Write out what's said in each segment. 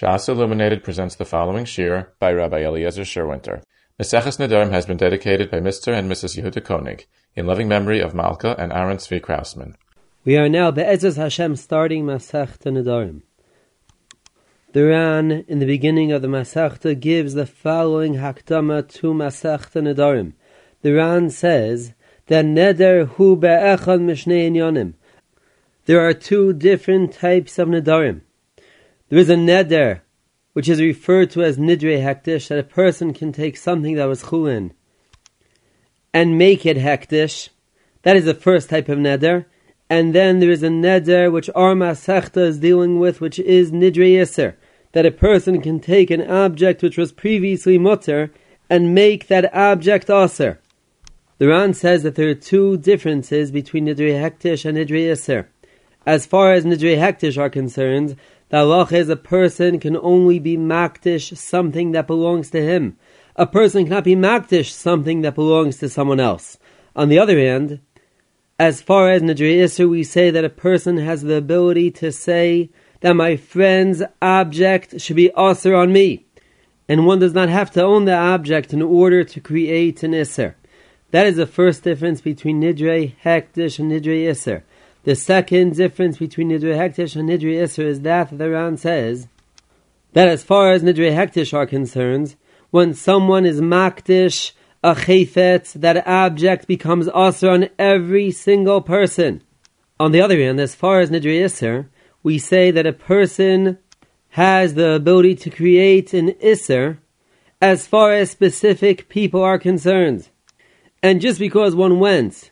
Shas Illuminated presents the following shiur by Rabbi Eliezer Sherwinter. Meseches Nedarim has been dedicated by Mr. and Mrs. Yehuda Koenig in loving memory of Malka and Aaron Tzvi Krausman. We are now Be'ezus Hashem starting Masechta Nedarim. The Ran in the beginning of the Masechta gives the following Hakdama to Masechta Nedarim. The Ran says that Neder hu be'echad mishnei inyanim. There are two different types of Nedarim. There is a neder, which is referred to as nidre hektish, that a person can take something that was chulin and make it hektish. That is the first type of neder. And then there is a neder which Arma Masechta is dealing with, which is nidre yiser, that a person can take an object which was previously mutter and make that object aser. The Ran says that there are two differences between nidre hektish and nidre yiser. As far as nidre hektish are concerned, the halach is a person can only be makdish something that belongs to him. A person cannot be makdish something that belongs to someone else. On the other hand, as far as Nadri Isser, we say that a person has the ability to say that my friend's object should be usher on me. And one does not have to own the object in order to create an Isser. That is the first difference between Nidre Hektish and Nidre Isser. The second difference between Nidre Hektish and Nidre Isser is that the Ran says that as far as Nidre Hektish are concerned, when someone is Maktish, a chayfet, that object becomes Asr on every single person. On the other hand, as far as Nidre Isser, we say that a person has the ability to create an Isser as far as specific people are concerned. And just because one went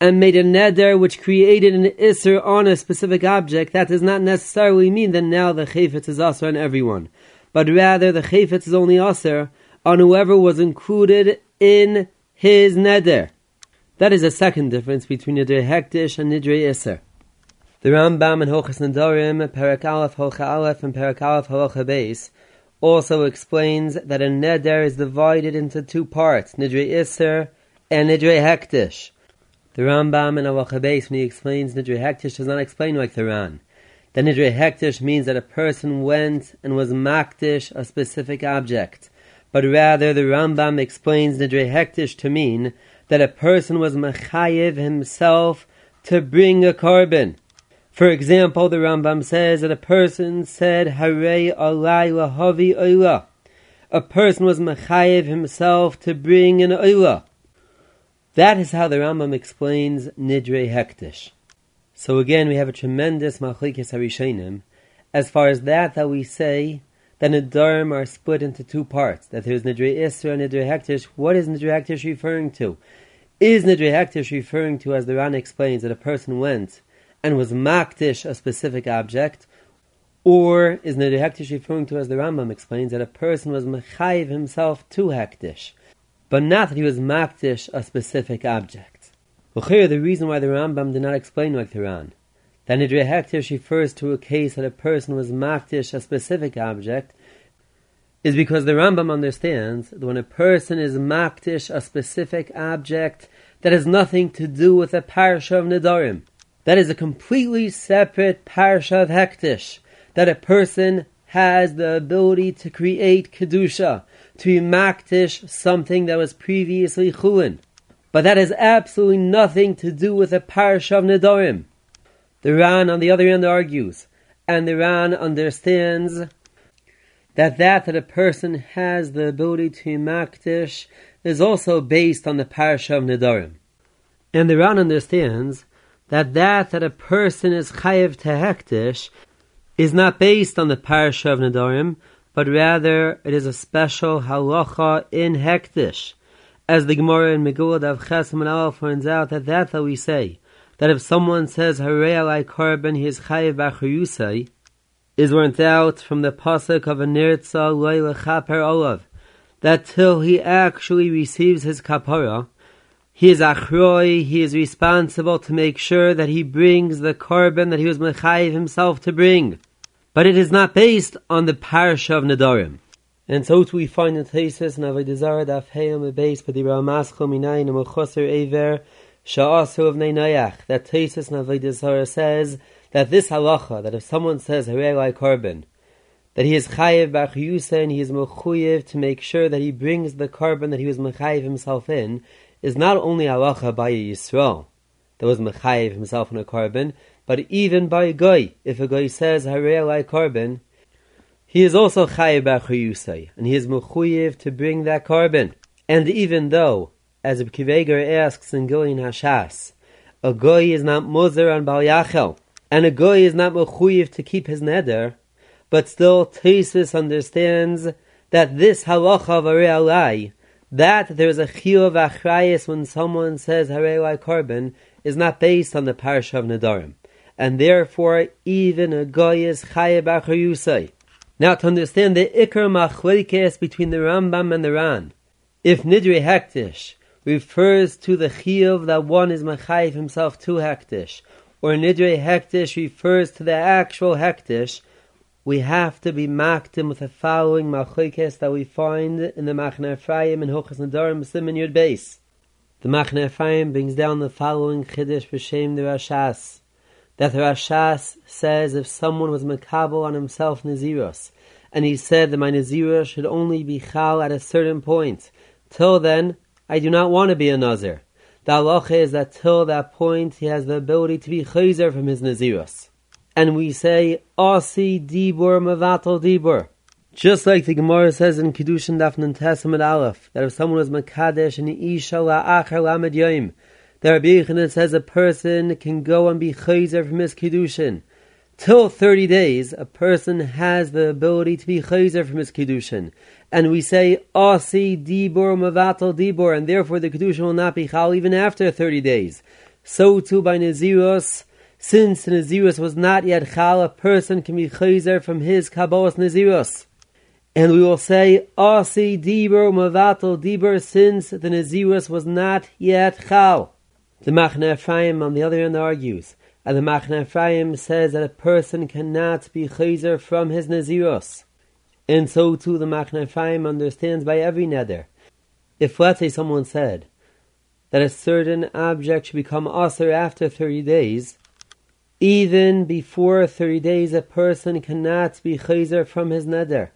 and made a neder which created an isser on a specific object, that does not necessarily mean that now the chayfetz is aser on everyone, but rather the chayfetz is only aser on whoever was included in his neder. That is a second difference between neder hektish and neder isser. The Rambam in Hochas Nedarim, Perak Aleph, Hocha Aleph, and Perak Aleph, Halacha Beis, also explains that a neder is divided into two parts, nidre isser and nidre hektish. The Rambam in Halacha Beis, when he explains Nidre Hektish, does not explain like the Ran. The Nidre Hektish means that a person went and was maktish a specific object. But rather, the Rambam explains Nidre Hektish to mean that a person was mechayiv himself to bring a korban. For example, the Rambam says that a person said, Hare alai lahavi oila. A person was mechayiv himself to bring an oila. That is how the Rambam explains Nidre Hektish. So again, we have a tremendous Machlekes Harishonim as far as that that we say that Nidarim are split into two parts. That there's Nidre Isra and Nidre Hektish. What is Nidre Hektish referring to? Is Nidre Hektish referring to, as the Ran explains, that a person went and was maktish a specific object, or is Nidre Hektish referring to, as the Rambam explains, that a person was mechayiv himself to Hektish? But not that he was makdish a specific object. Well, here the reason why the Rambam did not explain like the Ran, that Nidre Hektish refers to a case that a person was makdish a specific object, is because the Rambam understands that when a person is makdish a specific object that has nothing to do with a parsha of Nidarim, that is a completely separate parsha of Hektish, that a person has the ability to create kedusha, to be maktish something that was previously chulin. But that has absolutely nothing to do with a parish of Nedarim. The Ran, on the other hand, argues, and the Ran understands that that that a person has the ability to maktish is also based on the parish of Nedarim. And the Ran understands that that that a person is chayiv to hektish is not based on the parish of Nedarim, but rather it is a special halacha in hektish. As the Gemara in Megillah and Aleph finds out that that's how we say that if someone says Harei alai korban he is chayiv b'achayusai is learnt out from the pasuk of a loy lechaper olav that till he actually receives his kapara he is achroi, he is responsible to make sure that he brings the korban that he was mechayiv himself to bring but it is not based on the parish of Nadarim. And so too we find in Tesis and Avodah Daf Heyam Beis Padira Maschel Minayin and Mechoser Ever Sha'asu of Neinayach that Tesis and Avodah says that this halacha that if someone says Harei Korban that he is chayiv b'achiyusa and he is mechuyev to make sure that he brings the korban that he was mechayiv himself in, is not only halacha by Yisrael that was mechayiv himself in a korban, but even by a guy. If a guy says harei korban, he is also chayiv b'achiyusa and he is mechuyev to bring that korban. And even though, as Akiva Eiger asks in Gilyon Hashas, a guy is not muzer on Bal Yachel, and a guy is not mechuyev to keep his neder, but still Tesis understands that this halacha of alai, that there is a chiyuv achrayis when someone says harei korban, is not based on the parsha of Nadarim, and therefore even a goy is chayev achrayusai. Now to understand the ikar machlekes between the Rambam and the Ran, if nidri hektish refers to the chiyuv that one is machayev himself to hektish, or nidri hektish refers to the actual hektish, we have to be makdim with the following machlekes that we find in the Machne Ephraim and Hochas Nadarim Siman Yud Beis. The Machne Ephraim brings down the following chiddush b'shem the Rashas, that the Rashas says if someone was makabel on himself Naziros, and he said that my Nazirah should only be chal at a certain point, till then I do not want to be a Nazir. The halacha is that till that point he has the ability to be chayzer from his Naziros and we say Asi Dibur Mavatal Dibur. Just like the Gemara says in Kiddushin Dafnan Testament Aleph, that if someone was Makadesh and Isha La'achar Lamed Yoim, the Rabbi Yochanan says a person can go and be Chayzer from his Kiddushin. Till 30 days, a person has the ability to be Chayzer from his Kiddushin. And we say, Asi Dibur Mavatal Dibur, and therefore the Kiddushin will not be Chal even after 30 days. So too by Naziros, since Nazirus was not yet Chal, a person can be Chayzer from his Kabbalas Nazirus. And we will say, Asi Dibur Mavatal Dibur, since the Nazirus was not yet Chal. The Machne Ephraim, on the other hand, argues, and the Machne Ephraim says that a person cannot be Chayzer from his Nazirus. And so too the Machne Ephraim understands by every nether. If, let's say, someone said that a certain object should become Aser after 30 days, even before 30 days, a person cannot be chayzer from his neder.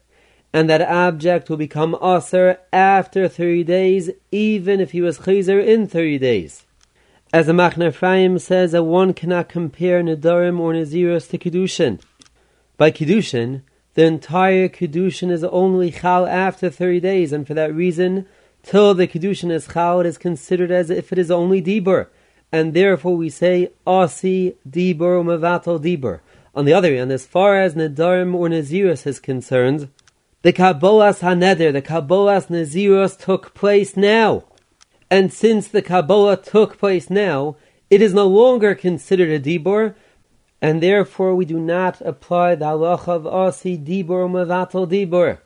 And that object will become aser after 30 days, even if he was chayzer in 30 days. As the Machne Ephraim says that one cannot compare Nedarim or Naziros to Kedushin. By Kedushin, the entire Kedushin is only Chal after 30 days, and for that reason, till the Kedushin is Chal, it is considered as if it is only Dibur and therefore we say Asi Dibur Mavatal Dibur. On the other hand, as far as Nedarim or Naziris is concerned, the Kabbalas Haneder, the Kabbalas Naziros took place now. And since the Kabbalah took place now, it is no longer considered a Dibur, and therefore we do not apply the halacha of Asi Dibur Mavatal Dibur.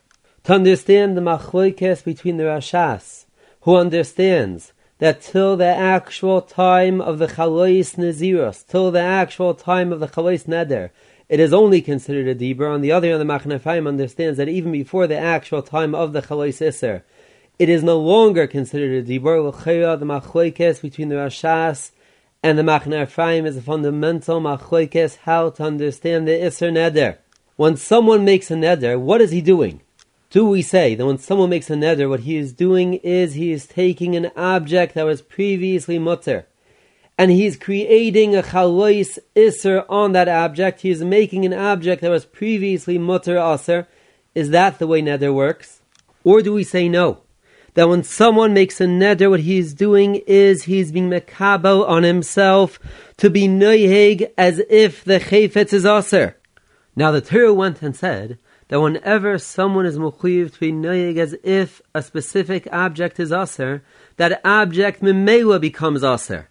To understand the machloikes between the Rashas, who understands that till the actual time of the Chalois Naziros, till the actual time of the Chalois Neder, it is only considered a Dibur. On the other hand, the Machne Ephraim understands that even before the actual time of the Chalois Isser, it is no longer considered a Dibur. L'chayra, the Machloikes between the Rashas and the Machne Ephraim is a fundamental Machloikes how to understand the Isser Neder. When someone makes a Neder, what is he doing? do we say that when someone makes a neder, what he is doing is he is taking an object that was previously mutter, and he is creating a chalois iser on that object. He is making an object that was previously mutter aser. Is that the way neder works? Or do we say no? That when someone makes a neder, what he is doing is he is being mekabel on himself to be noiheg as if the chayfetz is aser. Now the Torah went and said that whenever someone is mukhyiv to be noyeg as if a specific object is aser, that object memela becomes aser.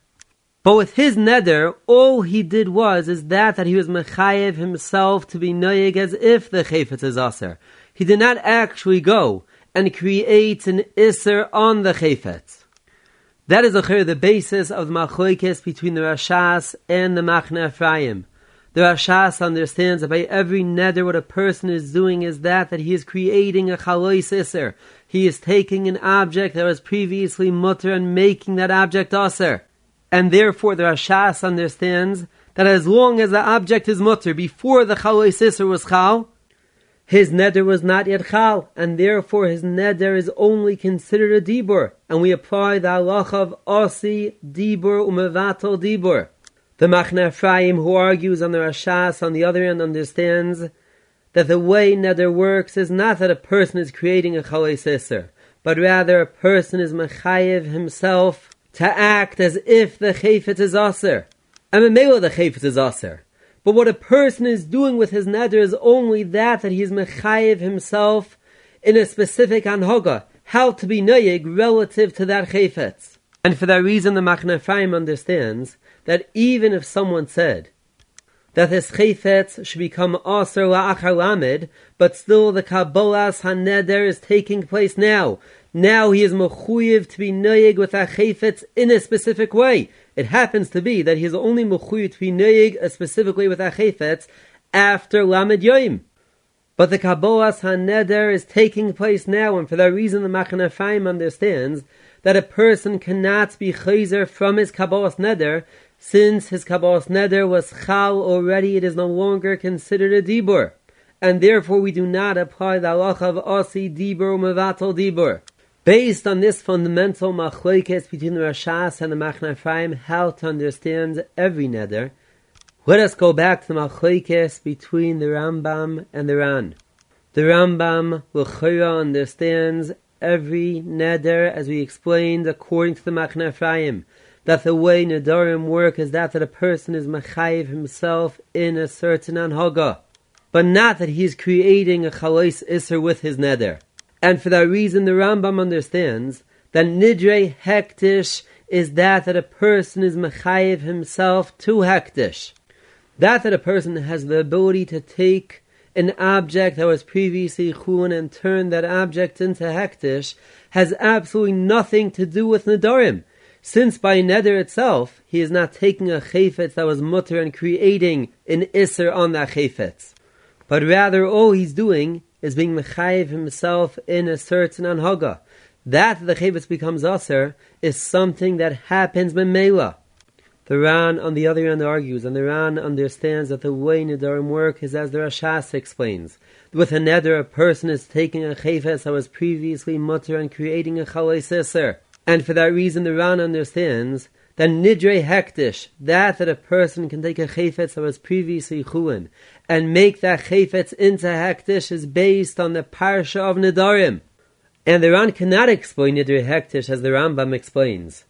But with his neder, all he did was is that that he was mechayev himself to be noyeg as if the chayfetz is aser. He did not actually go and create an iser on the chayfetz. That is the basis of the machoikes between the Rashas and the Machne Ephraim. The Rashas understands that by every neder what a person is doing is that that he is creating a chalois iser. He is taking an object that was previously mutter and making that object aser. And therefore the Rashas understands that as long as the object is mutter before the chalois iser was chal, his neder was not yet chal, and therefore his neder is only considered a dibur, and we apply the halach of osi dibur umevatel dibur. The Machne Ephraim, who argues on the Rashas, on the other hand, understands that the way neder works is not that a person is creating a chalei siser, but rather a person is mechayev himself to act as if the chayfet is aser. And the chayfet is aser. But what a person is doing with his neder is only that that he is mechayev himself in a specific anhoga, how to be noyeg relative to that chayfetz. And for that reason, the Machne Ephraim understands that even if someone said that his chayfetz should become aser la'achar lamed, but still the kabbalas haneder is taking place now. Now he is mechuyev to be noyeg with a chayfetz in a specific way. It happens to be that he is only be noyeg specifically with a chayfetz after Lamed Yoim. But the Kabbalas HaNeder is taking place now, and for that reason the Machne Ephraim understands that a person cannot be chayzer from his Kabbalas Neder, since his Kabbalas Neder was chal already, it is no longer considered a Dibur. And therefore we do not apply the halach of Asi Dibur Mevatel Dibur. Based on this fundamental machlokes between the Rashas and the Machne Ephraim, how to understand every neder, let us go back to the machlokes between the Rambam and the Ran. The Rambam L'chira understands every neder, as we explained, according to the Machne Ephraim, that the way nedarim work is that that a person is machayiv himself in a certain anhaga, but not that he is creating a chalais iser with his neder. And for that reason, the Rambam understands that nidre hektish is that that a person is mechayiv himself to hektish. That that a person has the ability to take an object that was previously chun and turn that object into hektish has absolutely nothing to do with nedarim. Since by neder itself, he is not taking a chayfetz that was mutter and creating an iser on that chayfetz. But rather all he's doing is being mechayiv himself in a certain anhaga. That the chavetz becomes aser is something that happens memela. The Ran, on the other hand, argues, and the Ran understands that the way Nedarim work is as the Rashas explains. With a Neder, a person is taking a chayfetz that was previously mutter and creating a chalei And for that reason, the Ran understands that nidre hektish, that that a person can take a chayfetz that was previously chuin, and make that chayfetz into hektish is based on the parsha of Nedarim. And the Ran cannot explain Nidre Hektish as the Rambam explains.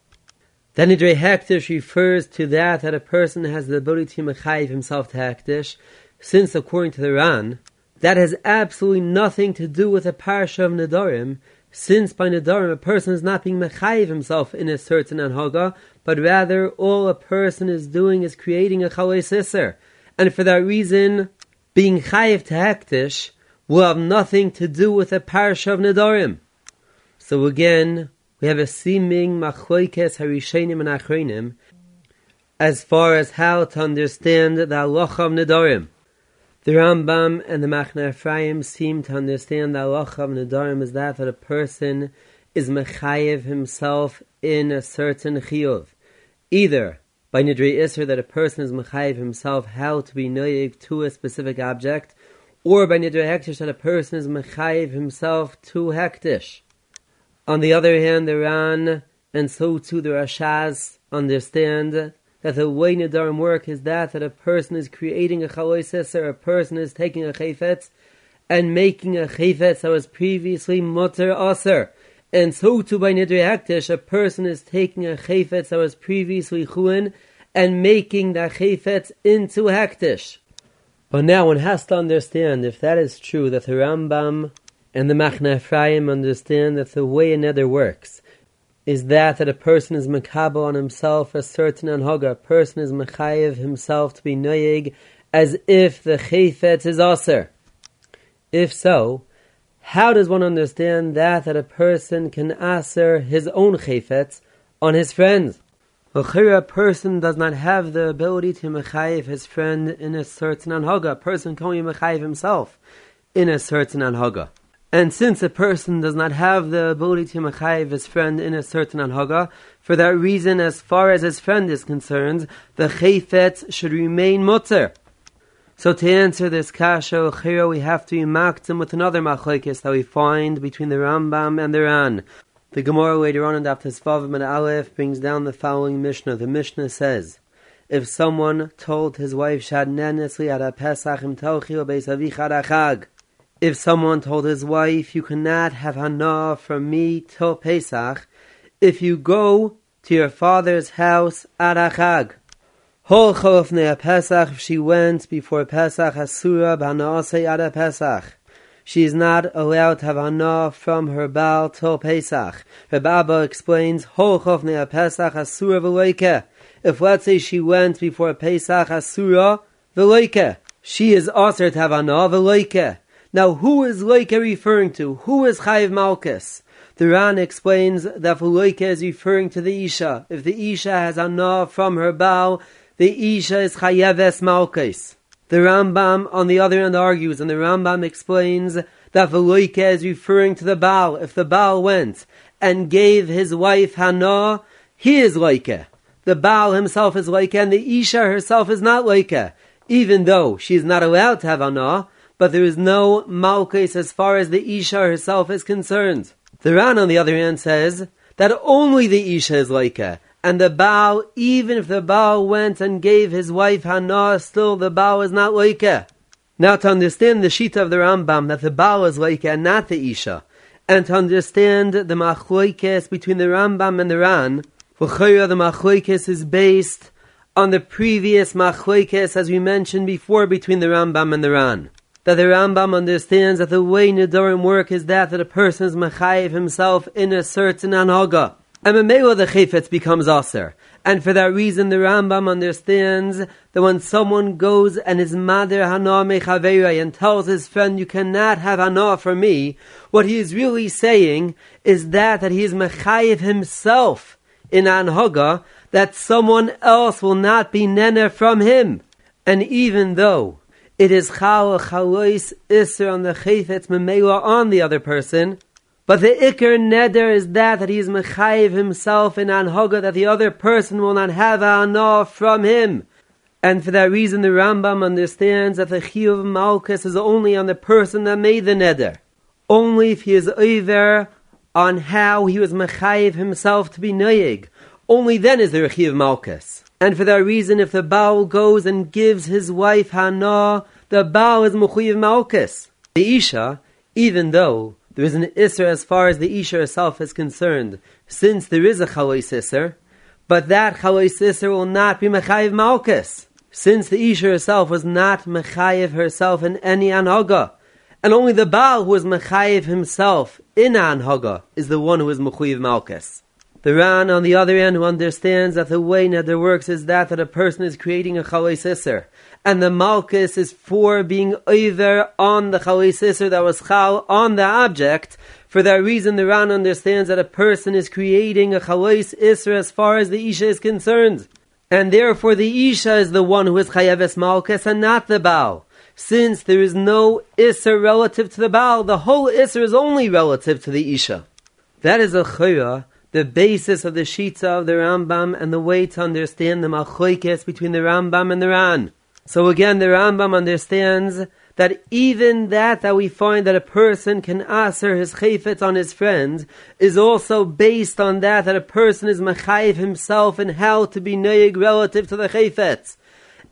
That Nidre Hektish refers to that that a person has the ability to mechayiv himself to Hektish, since according to the Ran, that has absolutely nothing to do with the parsha of Nedarim, since by Nedarim a person is not being mechayiv himself in a certain anhaga, but rather all a person is doing is creating a chalei and for that reason, being chayiv to hektish will have nothing to do with the parish of Nedarim. So again, we have a seeming machloikes harishenim and Achrenim as far as how to understand the halacha of Nedarim. The Rambam and the Machne Ephraim seem to understand the halacha of Nedarim as that that a person is mechayiv himself in a certain chiyuv, either by Nidri Isser that a person is Mechayiv himself how to be Noyeg to a specific object, or by Nidri Hektish that a person is Mechayiv himself to Hektish. On the other hand, the Ran and so too the Rashas understand that the way Nidarim work is that that a person is creating a Chalois or a person is taking a Chayfetz and making a Chayfetz that was previously Mutter Aser. And so too by Nidri Hektish, a person is taking a chayfetz that was previously chuin and making the chayfetz into Haktish. But now one has to understand if that is true, that the Rambam and the Machne Ephraim understand that the way another works is that that a person is makabel on himself a certain anhoga, a person is mechayev himself to be noyig as if the chayfetz is aser. If so, how does one understand that that a person can aser his own chayfetz on his friends? A person does not have the ability to mechayev his friend in a certain anhaga. A person can only mechayiv himself in a certain anhaga. And since a person does not have the ability to mechayiv his friend in a certain anhaga, for that reason, as far as his friend is concerned, the chayfetz should remain mutter. So to answer this kasha here we have to be with another machlekes that we find between the Rambam and the Ran. The Gemara later on in Daftas Vavim and Aleph brings down the following Mishnah. The Mishnah says, if someone told his wife Shad Nenesli at a Pesach im Achag, if someone told his wife, you cannot have hana from me till Pesach, if you go to your father's house at Achag, Hol Cholofnei Pesach, if she went before Pesach, Asura B'Hanaasei Ada Pesach. She is not allowed to have Hana from her Baal till Pesach. Rebaba explains, Hol Cholofnei Pesach, Asura V'Loike. If let's say she went before Pesach, Asura V'Loike. She is also to have Hana V'Loike. Now, who is Loike referring to? Who is Chayiv Malkus? The Ran explains that V'Loike is referring to the Isha. If the Isha has Hana from her bow, the Isha is Chayeves Malkes. The Rambam, on the other hand, argues, and the Rambam explains that Veloike is referring to the Baal. If the Baal went and gave his wife Hana, he is Loike. The Baal himself is Loike, and the Isha herself is not Loike, even though she is not allowed to have Hana, but there is no Malkes as far as the Isha herself is concerned. The Ran, on the other hand, says that only the Isha is Loike, and the Baal, even if the Baal went and gave his wife Hana, still the Baal is not Loike. Now to understand the Shita of the Rambam, that the Baal is Loike and not the Isha, and to understand the Machloikes between the Rambam and the Ran, V'chayra the Machloikes is based on the previous Machloikes, as we mentioned before, between the Rambam and the Ran. That the Rambam understands that the way Nidorim work is that that a person is Machayev himself in a certain Anhaga. And Mamela the Chayfetz becomes Aser. And for that reason, the Rambam understands that when someone goes and is Mader Hana Mechaverai and tells his friend, you cannot have Hana for me, what he is really saying is that, that he is Mechayev himself in Anhaga, that someone else will not be Nenner from him. And even though it is Chal Chalois Isser on the Chayfetz Mamela on the other person, but the Iker Neder is that that he is Mechayiv himself in Anhoga that the other person will not have Anah from him. And for that reason the Rambam understands that the Chiyuv Malkus is only on the person that made the Neder. Only if he is over on how he was Mechayiv himself to be Noyeg. Only then is there a Chiyuv Malkus. And for that reason, if the Baal goes and gives his wife Hana, the Baal is Mechayiv Malkus. The Isha, even though there is an Isser as far as the Isha herself is concerned, since there is a Chalois Isser, but that Chalois Isser will not be Mechayiv Malkus, since the Isha herself was not Mechayiv herself in any Anhaga, and only the Baal who is Mechayiv himself in Anhaga is the one who is Mechayiv Malkus. The Ran, on the other end, who understands that the way Neder works is that that a person is creating a Isser, and the Malchus is for being over on the Chalisisr that was Chal on the object. For that reason, the Ran understands that a person is creating a Chalis Isra as far as the Isha is concerned. And therefore, the Isha is the one who is Chayeves Malchus and not the Baal. Since there is no Isser relative to the Baal, the whole Isser is only relative to the Isha. That is a Chayah the basis of the Shita of the Rambam and the way to understand the Malchoikes between the Rambam and the Ran. So again, the Rambam understands that even that that we find that a person can answer his chayfetz on his friend is also based on that that a person is machayev himself and how to be neig relative to the chayfetz.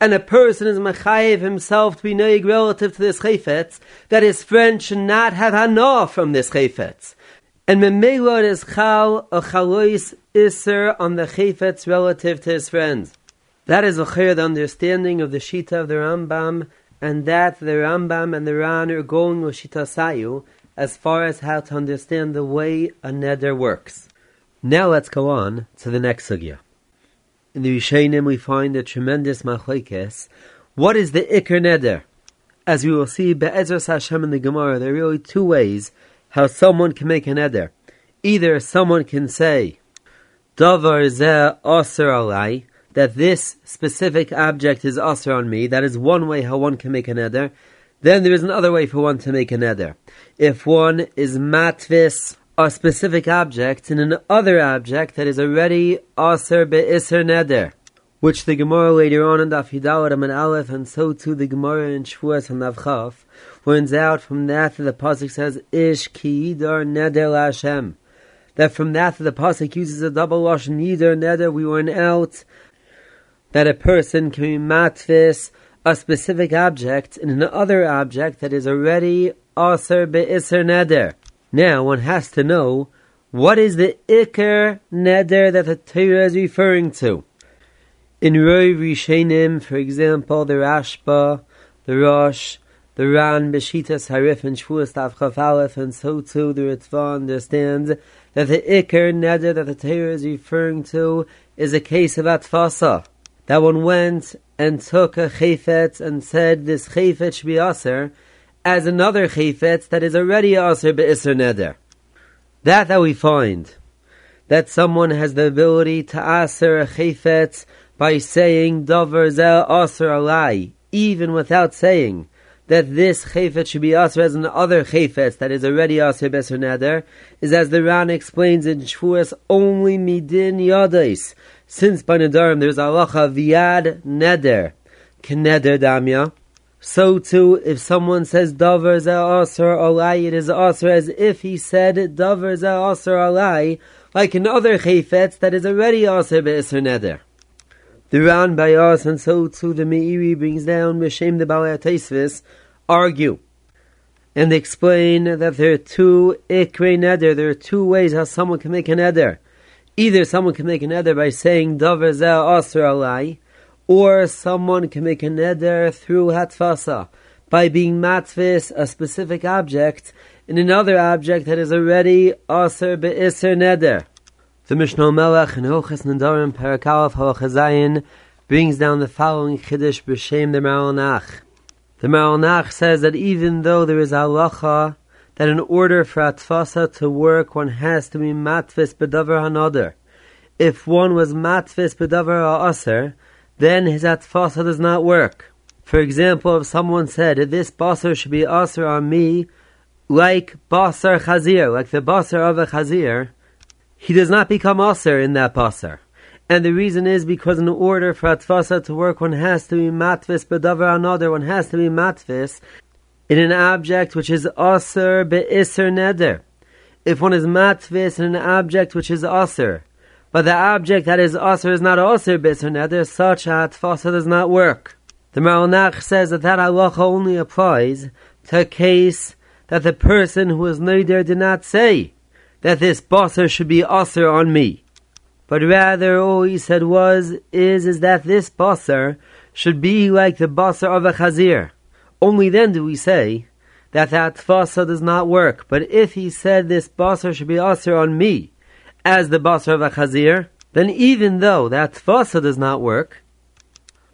And a person is machayev himself to be neig relative to this chayfetz, that his friend should not have hana from this chayfetz. And memela is chal a chalois iser on the chayfetz relative to his friends. That is a the understanding of the Shita of the Rambam, and that the Rambam and the Ran are going with Shita Sayu as far as how to understand the way a neder works. Now let's go on to the next sugya. In the Rishonim we find a tremendous machlekes. What is the ikr neder? As we will see, Be'ezras Hashem in the Gemara, there are really two ways how someone can make a neder. Either someone can say, Davar zeh aser alai, that this specific object is usher on me. That is one way how one can make a neder. Then there is another way for one to make a neder. If one is matvis a specific object in an other object that is already aser be'isr neder. which the Gemara later on in Daf Yidalad and Aleph, and so too the Gemara in Shavuos and Navchaf, learns out from that that the pasuk says Ish ki yidar neder Hashem. That from that that the pasuk uses a double lashon yidar neder, we learn out that a person can be matvis a specific object in another object that is already aser be'isr neder. Now one has to know what is the ikr neder that the Torah is referring to. In Roi Rishenim, for example, the Rashba, the Rosh, the Ran, Beshitas Harif, and Shvuas Tav Aleph, and so too the Ritva understands that the Iker Neder that the Torah is referring to is a case of Atfasa. That one went and took a Chayfetz and said this Chayfetz should be Aser as another Chayfetz that is already Aser Be'isr Neder. That that we find that someone has the ability to Aser a Chayfetz by saying Dover Zel Aser Alai, even without saying that this chayfet should be aser as an other chayfet that is already aser beser neder, is as the Ran explains in Shvuas only midin yadais. Since by nedarim there's alacha viad neder, keneder damya. So too, if someone says davar za aser alai, it is aser as if he said davar za aser alai, like in other chayfet that is already aser beser neder. The Ran by us and so too the Meiri brings down Meshem the Balei Taisvis argue and explain that there are two ikre neder. There are two ways how someone can make an neder. Either someone can make an neder by saying davar zeh aser alai, or someone can make a neder through hatfasa by being matvis a specific object in another object that is already aser be'iser neder. The Mishnah Melech in Hilchas Nedarim Parakalaf Halachazayin brings down the following Chiddush b'Shem the Maranach. The Maranach says that even though there is halacha that in order for atfasa to work, one has to be matvis bedavar hanader. If one was matvis bedavar ha'aser, then his atfasa does not work. For example, if someone said, this basar should be aser on me, like basar chazir, like the basar of a chazir, he does not become aser in that basar. And the reason is because in order for atfasa to work, one has to be matvis bedavar another. One has to be matvis in an object which is aser beiser neder. If one is matvis in an object which is aser, but the object that is aser is not aser beiser neder, such atfasa does not work. The Maranach says that that halacha only applies to a case that the person who is neder did not say that this basar should be aser on me. But rather all he said was, is, is that this basar should be like the basar of a chazir. Only then do we say that that tfasa does not work. But if he said this basar should be aser on me, as the basar of a chazir, then even though that tfasa does not work,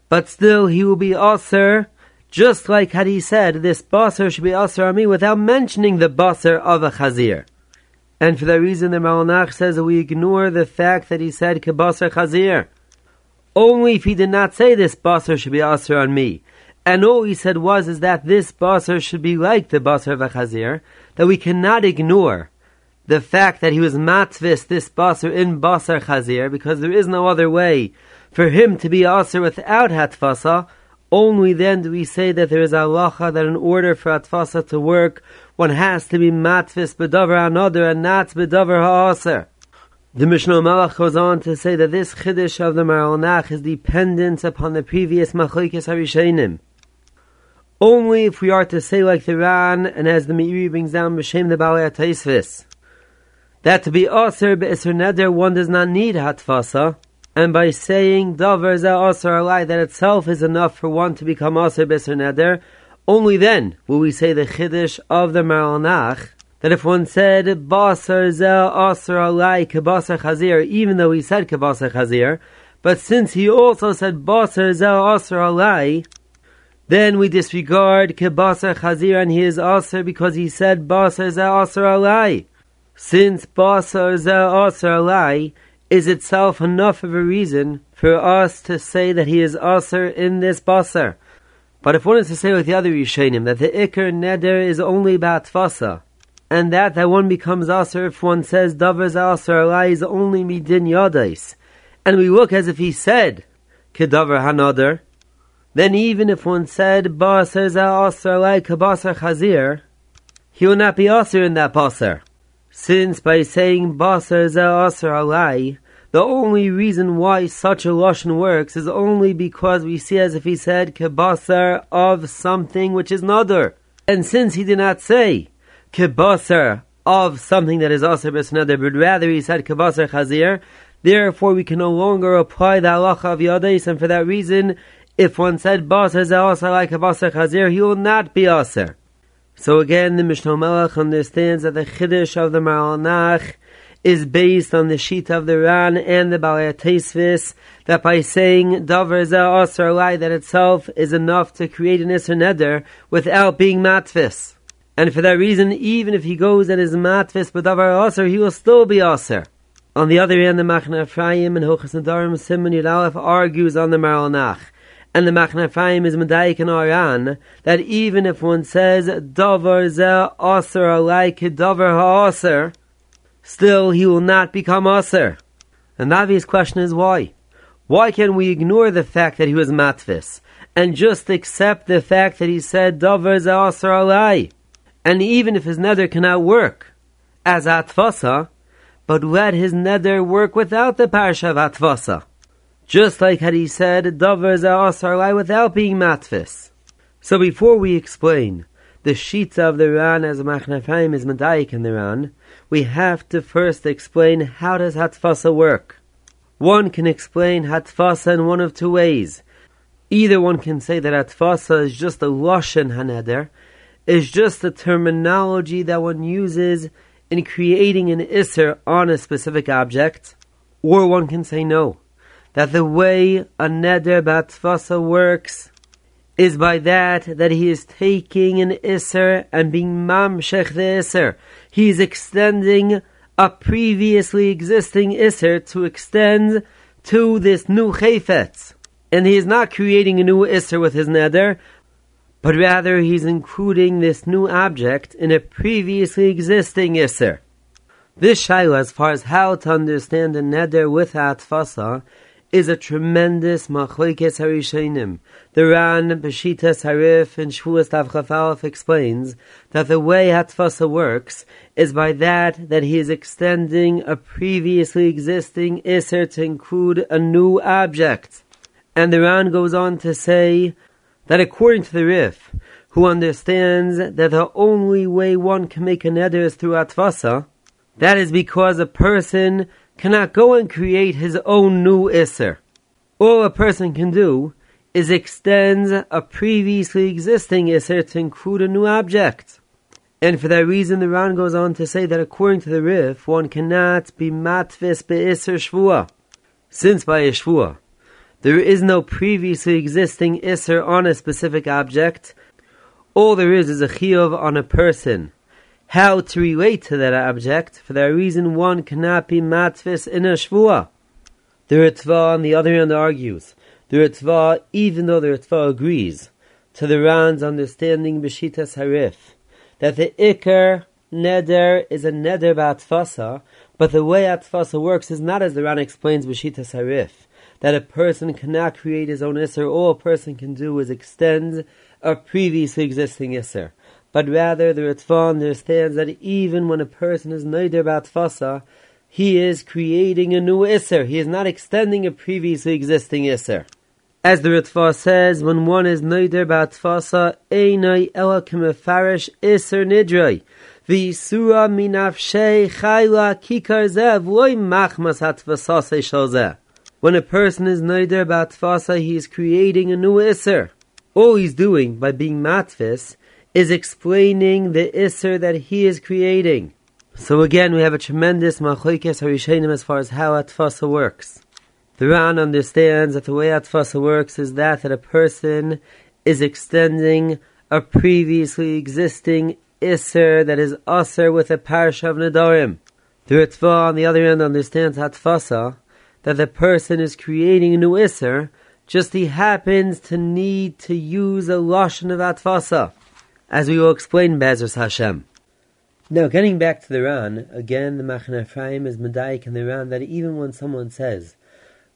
but still he will be aser just like had he said, this basar should be aser on me without mentioning the basar of a chazir. And for that reason, the Maranach says that we ignore the fact that he said kibasar chazir. Only if he did not say this basar should be aser on me. And all he said was is that this basar should be like the basar of a chazir, that we cannot ignore the fact that he was matvis this basar in basar chazir, because there is no other way for him to be aser without hatfasa, only then do we say that there is a halacha that in order for atfasa to work, one has to be matvis bedavar another and not bedavar ha'aser. The Mishnah Melech goes on to say that this chiddush of the Maranach is dependent upon the previous machlekes harishenim. Only if we are to say like the Ran and as the Meiri brings down b'shem the Balei Taisvis, that to be aser be'isr neder one does not need hatfasa, and by saying davar ze alai that itself is enough for one to become aser be'isr neder, only then will we say the chiddush of the Maranach that if one said basar zel asar alai kebasar chazir, even though he said kebasar chazir, but since he also said basar zel asar alai, then we disregard kebasar chazir and he is asar because he said basar zel asar alai. Since basar zel asar alai is itself enough of a reason for us to say that he is asar in this basar. But if one is to say with the other Rishonim that the Iker Neder is only about Tfasa, and that that one becomes Aser if one says Davers Aser Allah is only Midin Yadais, and we look as if he said kedavar hanader, then even if one said basar za like basar chazir, he will not be aser in that basar. Since by saying basar za alai, the only reason why such a lashon works is only because we see as if he said kebasar of something which is nother. And since he did not say kebasar of something that is also besneder, but rather he said kebasar chazir, therefore we can no longer apply the halacha of yadais, and for that reason, if one said basar also like kebasar chazir, he will not be aser. So again, the Mishnah Melech understands that the chiddush of the Maranach is based on the sheet of the Ran and the Balei Tesvis, that by saying Dover Zeh Lai that itself is enough to create an Isser Neder without being Matvis. And for that reason, even if he goes and is Matvis but Dover Asar, he will still be Asar. On the other hand, the Machne Ephraim and Hochas Nadarim Simon Yud argues on the Maranach. And the Machna is Medaik and Aran, that even if one says Dover Zeh Asar Alai Dover HaAsar, still he will not become Aser. And the obvious question is why? Why can we ignore the fact that he was Matvis and just accept the fact that he said Dover Aser Alai? And even if his nether cannot work as Atvasa, but let his nether work without the parsha of Atvasa. Just like had he said Dover Aser Alai without being Matvis. So before we explain the sheets of the Ran as Machne Ephraim is Medayik in the Ran, we have to first explain how does Hatfasa work. One can explain Hatfasa in one of two ways. Either one can say that Hatfasa is just a Lashon Haneder, is just a terminology that one uses in creating an Isser on a specific object, or one can say no, that the way a Neder Batfasa works is by that that he is taking an Isser and being Mamshech the Isser. He is extending a previously existing Isser to extend to this new Chayfetz. And he is not creating a new Isser with his Neder, but rather he's including this new object in a previously existing Isser. This Shaila, as far as how to understand a Neder with Atfasa, is a tremendous machlekes harishonim. The Ran Beshitas Harif in Shvuas Tav explains that the way Hatfasa works is by that that he is extending a previously existing iser to include a new object. And the Ran goes on to say that according to the Rif, who understands that the only way one can make a neder is through Atfasa, that is because a person cannot go and create his own new Isser. All a person can do is extend a previously existing Isser to include a new object. And for that reason, the Ran goes on to say that according to the Rif, one cannot be matvis be'isser shvua. Since by a shvua, there is no previously existing isser on a specific object, all there is is a chiyuv on a person how to relate to that object. For that reason, one cannot be matvis in a shvua. The Ritva, on the other hand, argues. The Ritva, even though the Ritva agrees to the Ran's understanding Beshitas Harif, that the Iker Neder is a Neder Ba'atfasa, but the way Atfasa works is not as the Ran explains Beshitas Harif, that a person cannot create his own Isser, all a person can do is extend a previously existing Isser but rather the Ritva understands that even when a person is neider batfasa, he is creating a new Isser. He is not extending a previously existing Isser. As the Ritva says, when one is neider batfasa, einai ela kemefarish Isser nidroi. V'isura minafshei chayla kikar zev loy machmas hatfasase shalzeh. When a person is neider batfasa, he is creating a new Isser. All he's doing by being matfis is explaining the Isser that he is creating. So again, we have a tremendous machoikes harishenim as far as how Atfasa works. The Ran understands that the way Atfasa works is that that a person is extending a previously existing Isser that is Aser with a parish of Nadarim. The Ritva, on the other hand, understands Atfasa that the person is creating a new Isser, just he happens to need to use a Lashon of Atfasa as we will explain Bezos Hashem. Now, getting back to the Ran, again, the Machne Ephraim is Medaik in the Ran that even when someone says,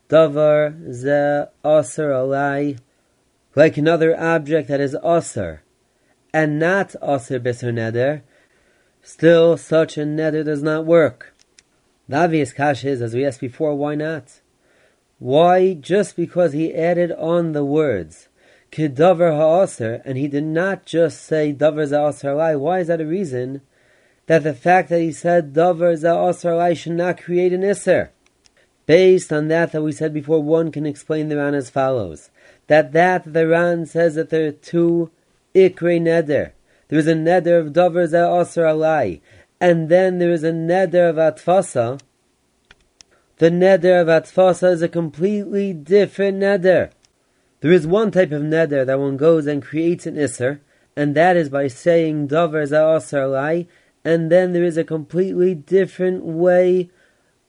davar ze aser alai, like another object that is aser, and not aser biser neder, still such a neder does not work. The obvious kash is, as we asked before, why not? Why, just because he added on the words, Kedavar ha'aser, and he did not just say Davar za'aser lai, why is that a reason? That the fact that he said Davar za'aser lai should not create an iser. Based on that that we said before, one can explain the Ran as follows. That that the Ran says that there are two Ikre Neder. There is a Neder of Davar za'aser alai, and then there is a neder of atfasa, the neder of atfasa is a completely different neder. There is one type of neder that one goes and creates an isser, and that is by saying davar za'asar lai, and then there is a completely different way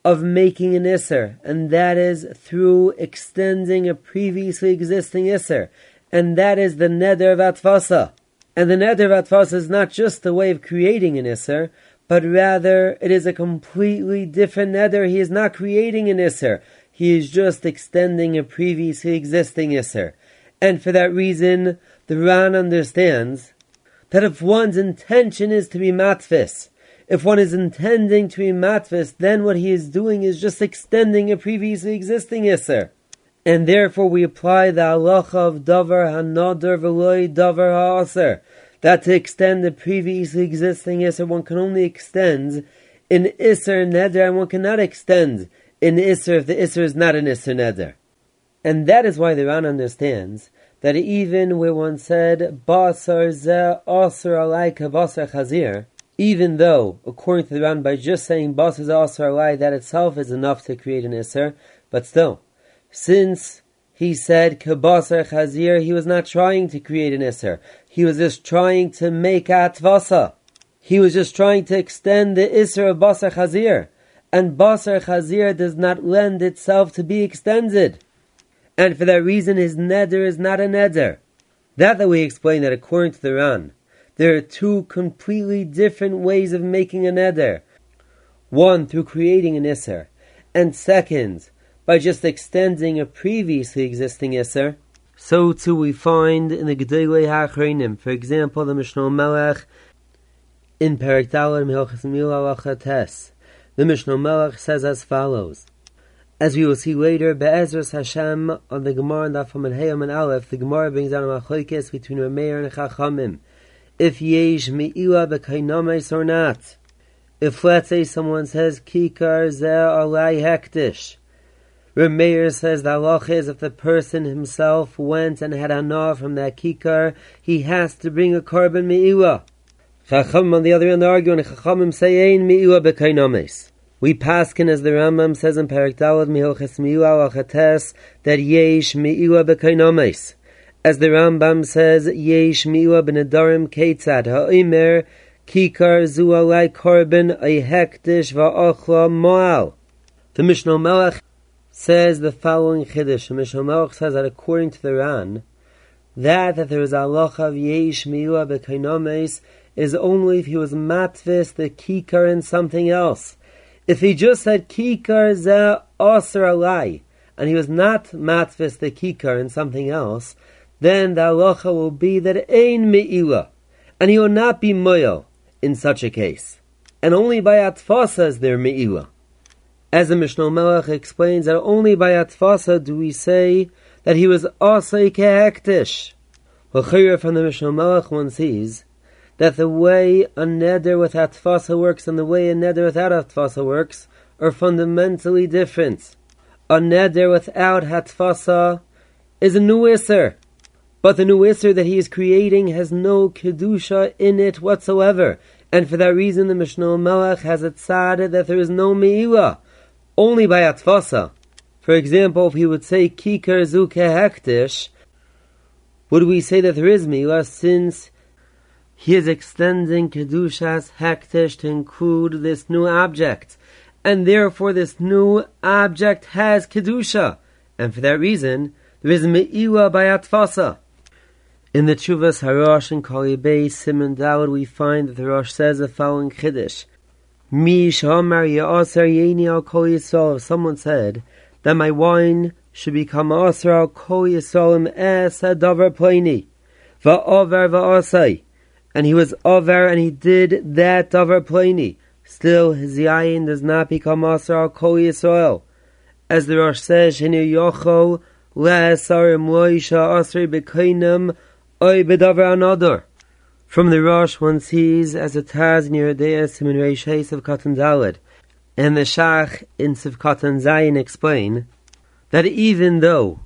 of making an isser, and that is through extending a previously existing isser, and that is the neder of atfasa. And the neder of atfasa is not just the way of creating an isser, but rather it is a completely different neder. He is not creating an isser. He is just extending a previously existing isser. And for that reason, the Ran understands that if one's intention is to be matfis, if one is intending to be matfis, then what he is doing is just extending a previously existing isser. And therefore we apply the halacha of davar hanadar v'loy davar ha'aser that to extend the previously existing Isser, one can only extend in Isser Neder, and one cannot extend in the Isser if the Isser is not an Isser Neder. And that is why the Ran understands that even where one said, Basar ze asar alai basar chazir, even though, according to the Ran, by just saying Basar ze asar alai, that itself is enough to create an Isser, but still, since he said kabasar chazir, he was not trying to create an Isser. He was just trying to make atvasa. He was just trying to extend the Isser of Basar Chazir. And Basar Chazir does not lend itself to be extended. And for that reason, his neder is not a neder. That that we explain that according to the Ran, there are two completely different ways of making a neder. One, through creating an Isser. And second, by just extending a previously existing Isser. So too we find in the Gedolei HaAchreinim, for example, the Mishnah Melech in Perek Dalar Milchas Mil Tes. The Mishnah Melech says as follows. As we will see later, Be'ezras Hashem on the Gemara and Dafam and Hayam and Aleph, the Gemara brings down a machlokes between Rameir and Chachamim. If yesh me'ila b'kainames or not. If let's say someone says kikar ze alai hektish, Rameir says the halacha is if the person himself went and had anah from that kikar, he has to bring a korban me'ilah. Chacham on the other end argue and Chachamim say ein me'ilah b'kainames. We paskin as the Rambam says in Perak Dalad Mihilches Mi'ilah Achates that yesh me'ilah b'kainames. As the Rambam says, yesh me'ilah b'nedarim ketzad ha'omer kikar zu alai korban a va'achla mo'al. The Mishnah Melech says the following chiddush. Mishnah Melech says that according to the Ran, that that there is Allah of yesh miua bekainomes is only if he was matvis the kikar in something else. If he just said kikar ze aser alai, and he was not matvis the kikar in something else, then the halacha will be that ein meila, and he will not be moyo in such a case. And only by atfasa is there meila. As the Mishnah Melech explains that only by Atfasa do we say that he was Asay Kehektish. L'chayra from the Mishnah Melech one sees that the way a neder with Atfasa works and the way a neder without Atfasa works are fundamentally different. A neder without Hatfasa is a new Isser. But the new Isser that he is creating has no Kedusha in it whatsoever. And for that reason the Mishnah Melech has it tzad that there is no Me'ilah only by atfasa. For example, if he would say kikar zuke hektish, would we say that there is milah since he is extending kedushas hektish to include this new object, and therefore this new object has kedusha, and for that reason there is me'ilah by atfasa. In the Chuvas Harosh and Kali Bay Simon Dawud, we find that the Rosh says the following chiddush: Mi Shamar Ya'asar Yeni Al Kol Yisrael. Someone said that my wine should become aser al kol yisolim es davar pleni, va'over va'asai, and he was over and he did that davar pleni. Still, his yain does not become aser al kol Yisrael. As the Rosh says, Shenu yocho le'asarim loisha asri b'kainim oy b'davar another. From the Rosh, one sees as a Taz near Simin Reish of Katan Daled, and the Shach in Sivkatan Zayin explain that even though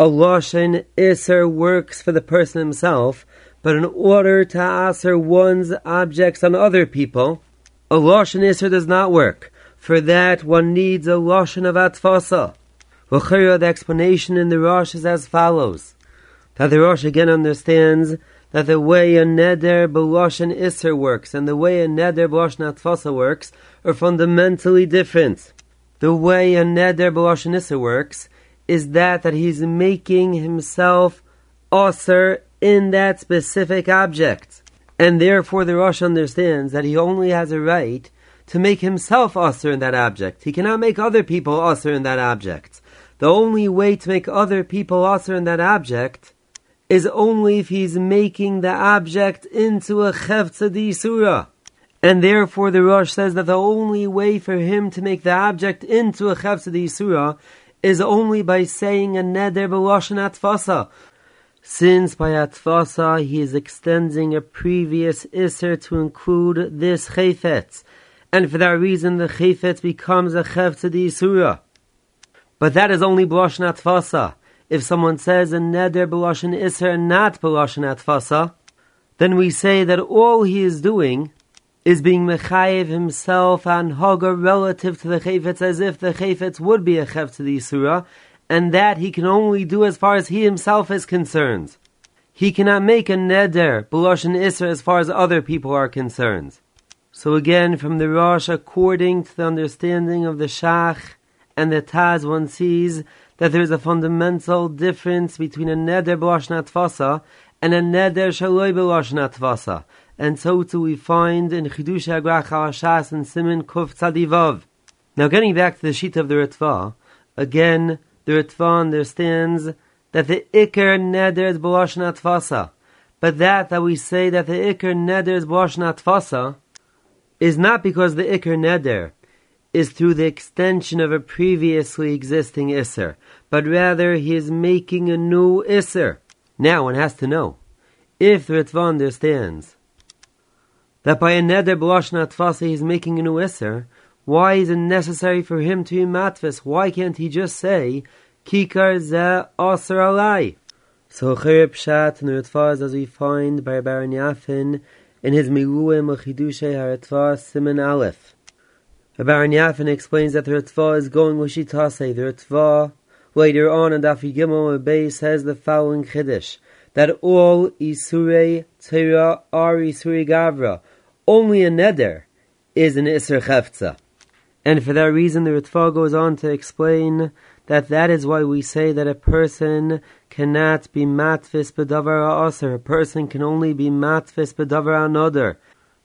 a Lashon Isser works for the person himself, but in order to answer one's objects on other people, a Lashon Isser does not work. For that, one needs a Lashon of Atfasa. The explanation in the Rosh is as follows. That the Rosh again understands that the way a Neder B'Lashon Isser works and the way a Neder B'Lashon Atfasa works are fundamentally different. The way a Neder B'Lashon Isser works is that that he's making himself Aser in that specific object. And therefore the Rosh understands that he only has a right to make himself usher in that object. He cannot make other people usher in that object. The only way to make other people usher in that object is only if he's making the object into a chevtza surah. And therefore the Rosh says that the only way for him to make the object into a chevtza surah is only by saying a neder b'loshen atfasa. Since by atfasa he is extending a previous iser to include this chayfetz and for that reason the chayfetz becomes a chev to surah. But that is only b'loshen atfasa. If someone says a neder b'loshen iser not b'loshen atfasa, then we say that all he is doing is being mechayev himself and haga relative to the chayfetz as if the chayfetz would be a chev to the surah, and that he can only do as far as he himself is concerned. He cannot make a neder b'loshen iser as far as other people are concerned. So again, from the Rosh, according to the understanding of the Shach and the Taz, one sees that there is a fundamental difference between a neder b'lashna tfasa and a neder shaloi b'lashna tfasa. And so too we find in Chidush Agrach HaShas and Simin Kuf Tzadivav. Now getting back to the sheet of the Ritva, again, the Ritva understands that the Iker neder is b'lashna tfasa. But that, that we say that the Iker neder is b'lashna tfasa, is not because the Iker Neder is through the extension of a previously existing Isser, but rather he is making a new Isser. Now one has to know, if the Ritva understands that by a Neder B'Lashna Tfasa he is making a new Isser, why is it necessary for him to matvis? Why can't he just say, Kikar ze Aser Alai? So Chirib Pshat and the Ritva as we find by Baron Yafin, in his Miluim Chidushay Haratva Siman Aleph. Baron Yafin explains that the Ritva is going with Shitase. The Ritva, later on in Dafi Gimel Bay, says the following Chiddush, that all Isurei Teira are Isurei Gavra. Only a Neder is an Isur Chefza. And for that reason, the Ritva goes on to explain that that is why we say that a person cannot be matvis bedavar aser. A person can only be matvis bedavar another.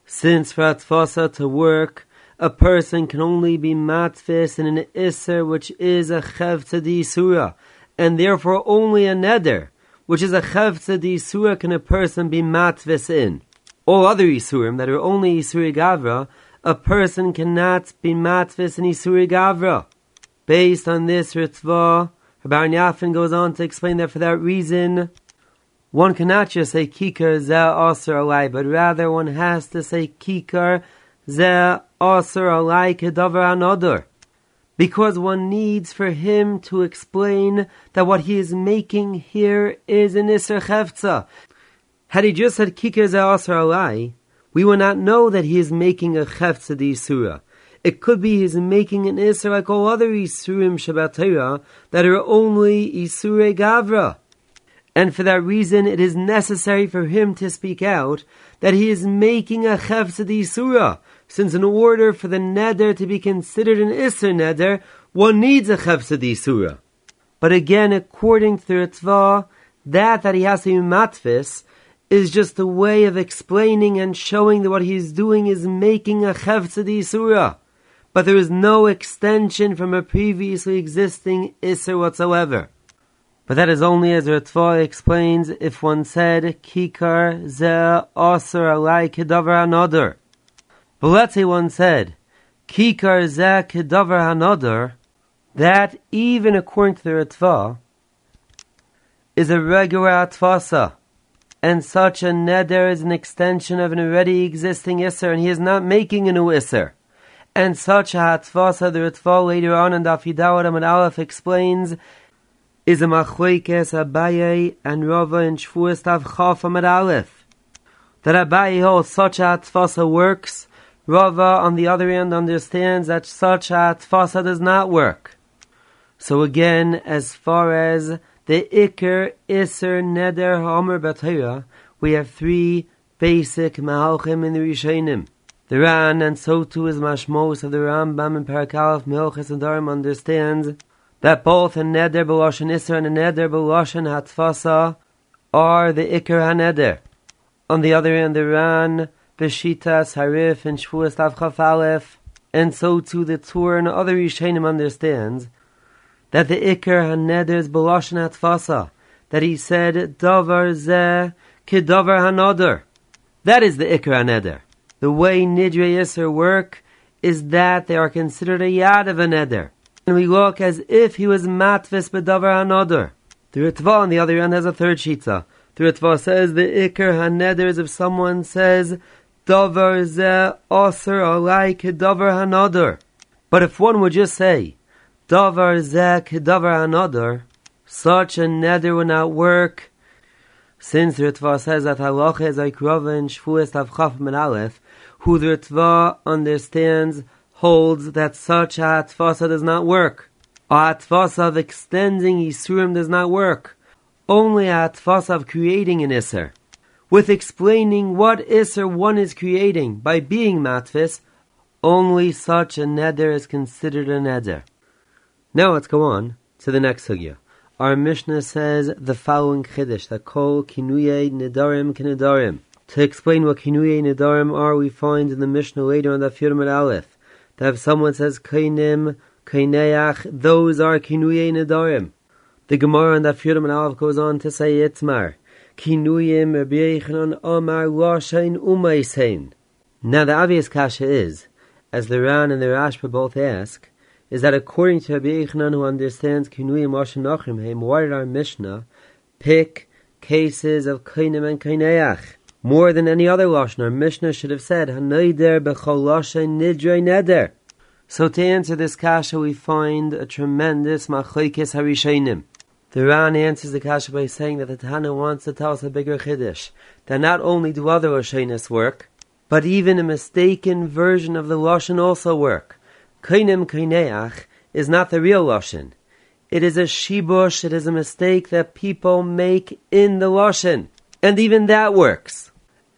Since for atfasa to work, a person can only be matvis in an iser which is a chev surah, and therefore only a neder, which is a chev surah, can a person be matvis in. All other isurim that are only isuri gavra, a person cannot be matvis in isuri gavra. Based on this ritva, Rabbi Yafin goes on to explain that for that reason, one cannot just say kikar ze alai, but rather one has to say kikar ze alai kedavar another. Because one needs for him to explain that what he is making here is an Isser Chevtza. Had he just said Kikar ze alai, we will not know that he is making a di Surah. It could be he's making an Isser like all other Isurim Shabbat that are only Isure Gavra. And for that reason, it is necessary for him to speak out that he is making a Chavsad Surah, since in order for the Neder to be considered an Isser Neder, one needs a Chavsad Surah. But again, according to the Ritva, that that he has to be matvis is just a way of explaining and showing that what he's doing is making a Chavsad Surah. but there is no extension from a previously existing Isser whatsoever. But that is only as Ritva explains if one said Kikar ze Aser alai kedavar another. But let's say one said Kikar ze kedavar another, that even according to the Ritva is a regular atfasa and such a neder is an extension of an already existing Isser, and he is not making a new Isser. And such a Hatzvasa, the Ritva later on in Daf Yidawad and Aleph explains, is a Machloikes Abaye and Rava in Shvuas Tav Chaf Amad Aleph. That Abaye holds such a Hatzvasa works, Rava on the other hand understands that such a Hatzvasa does not work. So again, as far as the Iker, Iser, Neder, Homer, Batera, we have three basic Mahalchim in the Rishonim. The Ran, and so too is Mashmos of the Rambam and Parakalaf Milchas and Darim understands that both a Neder Beloshen Iser and a Neder Beloshen Hatfasa are the Iker HaNeder. On the other hand, the Ran, Beshitas, Harif, and Shvuas Tavchaf Aleph, and so too the Tur and other Rishonim understands that the Iker HaNeder is Beloshen Hatfasa, that he said, Davar Zeh Kedavar HaNoder. That is the Iker HaNeder. The way Nidre Yisr work is that they are considered a Yad of a Neder. And we look as if he was Matvis Bedavar HaNoder. The Ritva on the other end has a third Shita. The Ritva says the Iker HaNeder is if someone says, Davar Zeh Osir Alai Kedavar HaNoder. But if one would just say, davar zeh kedavar another, such a neder will not work. Since Ritva says that halacha is in Shvuas Tavchaf Men Aleph, who the Ritva understands holds that such a atfasa does not work. A atfasa of extending Yisurim does not work. Only a atfasa of creating an Isser. With explaining what Isser one is creating by being matfis, only such a neder is considered a neder. Now let's go on to the next sugya. Our Mishnah says the following chiddush that kol kinuye nedarim kinedarim. To explain what kinuye nedarim are, we find in the Mishnah later on the Firmat Aleph that if someone says kainim kaineach, those are kinuye nedarim. The Gemara on the Firmat Aleph goes on to say itmar kinuyim Rabbi Omar Lashain Umaysein. Now the obvious kasha is, as the Ran and the Rashba both ask, is that according to Rabbi Yochanan, who understands Kinuyim Oshanachim Heim, why did our Mishnah pick cases of Kainim and Kaineach? More than any other Lashon, our Mishnah should have said, Hanayder b'chol Lashon nidrei neder. So to answer this kasha, we find a tremendous machlekes harishainim. The Ran answers the kasha by saying that the Tana wants to tell us a bigger chiddush, that not only do other Lashainis work, but even a mistaken version of the Lashon also work. Kainim Kaineach is not the real Lashon. It is a shibush, it is a mistake that people make in the Lashon. And even that works.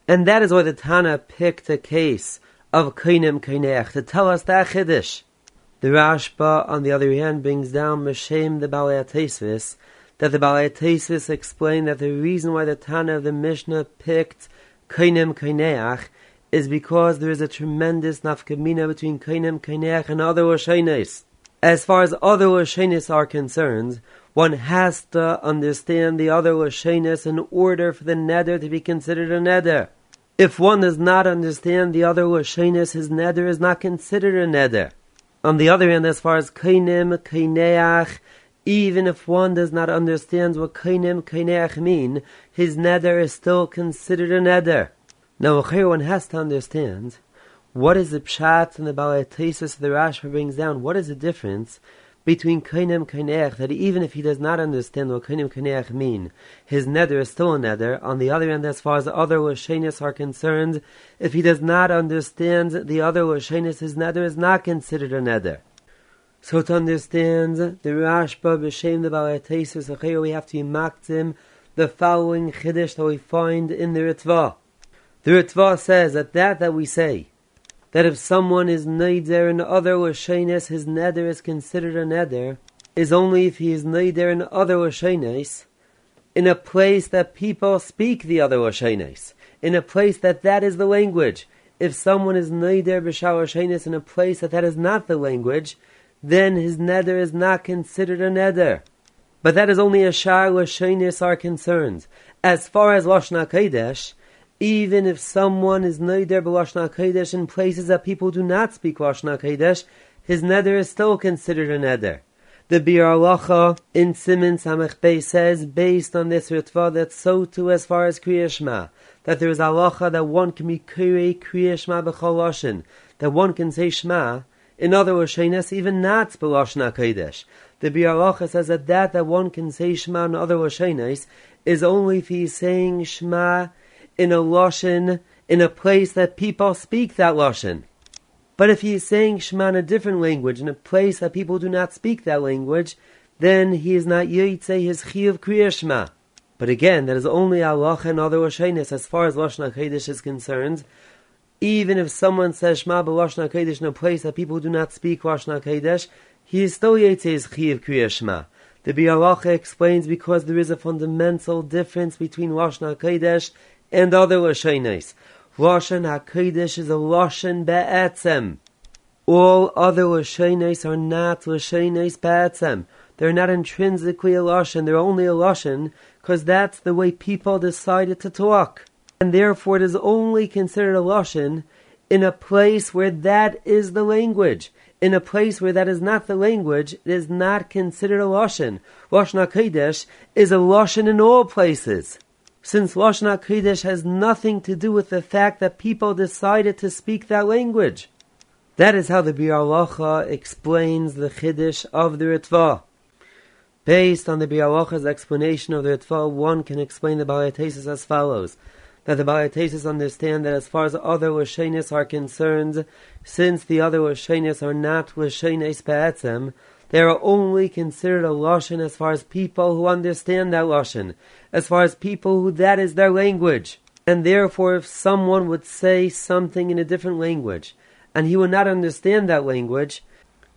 And that is why the Tana picked a case of Kainim Kaineach to tell us that Chiddush. The Rashba, on the other hand, brings down Meshem the Balei that the Balei explained that the reason why the Tana of the Mishnah picked Kainim Kaineach is because there is a tremendous nafkamina between Kainim, Kaineach, and other Lashanis. As far as other Lashanis are concerned, one has to understand the other Lashanis in order for the neder to be considered a neder. If one does not understand the other Lashanis, his neder is not considered a neder. On the other hand, as far as Kainim, Kaineach, even if one does not understand what Kainim, Kaineach mean, his neder is still considered a neder. Now, one has to understand what is the pshat and the balatesis the Rashba brings down. What is the difference between kainem kaineach that even if he does not understand what kainem kaineach mean, his nether is still a nether. On the other hand, as far as the other lashenis are concerned, if he does not understand the other lashenis, his nether is not considered a nether. So to understand the Rashba b'shem the here we have to maktim the following chiddush that we find in the Ritva. The Ritva says that that that we say, that if someone is neder in other Lashenes, his neder is considered a neder, is only if he is neder in other Lashenes, in a place that people speak the other Lashenes, in a place that that is the language. if someone is neder b'shalosh in a place that that is not the language, then his neder is not considered a neder. But that is only as shar l'shainis are concerned. As far as Lashna Kodesh, even if someone is neder b'Lashna Kodesh in places that people do not speak Lashna Kodesh, his neder is still considered a neder. The Biur Halacha in Simon Samech Bey says, based on this ritva, that so too as far as Kriyashma, that there is Alacha that one can be Kiri Kriyashma that one can say Shma, in other words, even not B'Lashna Kodesh. The Biur Halacha says that that that one can say Shema in other words, Lashonais is only if he's saying Shema in a Lashon, in a place that people speak that Lashon. But if he is saying Shema in a different language, in a place that people do not speak that language, then he is not Yitzay his Chiyav Kriya Shema. But again, that is only Allah and other Lashonais as far as Lashon HaKodesh is concerned. Even if someone says Shema b'Lashon HaKodesh in a place that people do not speak Lashon HaKodesh, he is still Yetzes Chiv Kriya The Biur Halacha explains because there is a fundamental difference between Lashon HaKodesh and other Lashonis. Lashon HaKodesh is a Lashon Be'etzem. All other Lashonis are not Lashonis Be'etzem. They're not intrinsically a Lashon, they're only a Lashon because that's the way people decided to talk. And therefore it is only considered a Lashon in a place where that is the language in a place where that is not the language, it is not considered a Lashon. Lashon HaKodesh is a Lashon in all places. Since Lashon HaKodesh has nothing to do with the fact that people decided to speak that language. That is how the Biur Halacha explains the Chiddush of the Ritva. Based on the Biur Halacha's explanation of the Ritva, one can explain the Balayatesis as follows that the Balayatesis understand that as far as other Lashonis are concerned, since the other Lashonis are not Lashonis Be'etzem, they are only considered a Lashon as far as people who understand that Lashon, as far as people who that is their language. And therefore, if someone would say something in a different language, and he would not understand that language,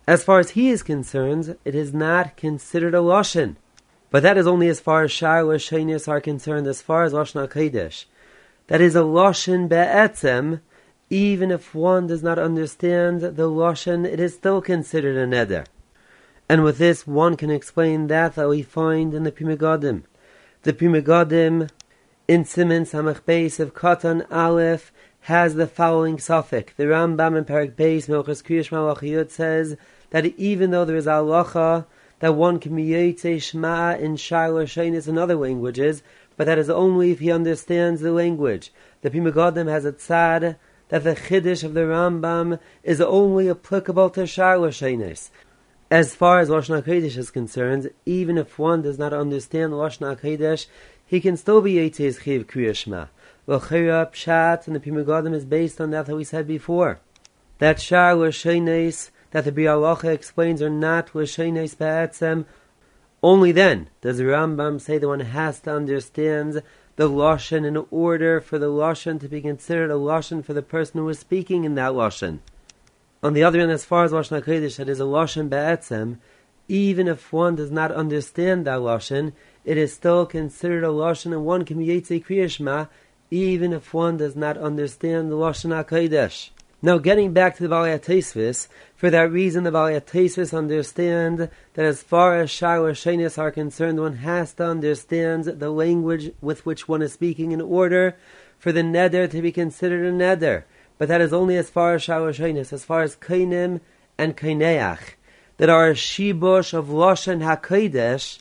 as far as he is concerned, it is not considered a Lashon. But that is only as far as Shar Lashonis are concerned, as far as Lashon HaKodesh that is a Loshen Be'etzem, even if one does not understand the Loshen, it is still considered a Neder. And with this, one can explain that that we find in the Pri Megadim. The Pri Megadim, in Simon Samach Beis of Katan Aleph, has the following suffix. The Rambam in Parak Beis, Milchas Kriyash Malachiyot says that even though there is halacha that one can be Yotze Shema in Shar Lashonis in other languages, but that is only if he understands the language. The Pri Megadim has a tzad that the chiddush of the Rambam is only applicable to Shar Lashonis. As far as Lashon HaKodesh is concerned, even if one does not understand Lashon HaKodesh, he can still be Yitzhak Chiv Kriyashma. L'chira Pshat and the Pri Megadim is based on that that we said before. That Shar Lashonis that the Biur Halacha explains are not Lashonis Ba'atzem, only then does Rambam say that one has to understand the lashon in order for the lashon to be considered a lashon for the person who is speaking in that lashon. On the other hand, as far as lashon hakodesh, it is a lashon be'etzem. Even if one does not understand that lashon, it is still considered a lashon, and one can be yitzei kriyashma, even if one does not understand the lashon hakodesh. Now, getting back to the Balei for that reason the Balei understand that as far as Shar Shenis are concerned, one has to understand the language with which one is speaking in order for the neder to be considered a neder. But that is only as far as Shenis, as far as Kainim and Kaineach, that are a shibush of Lashon HaKodesh,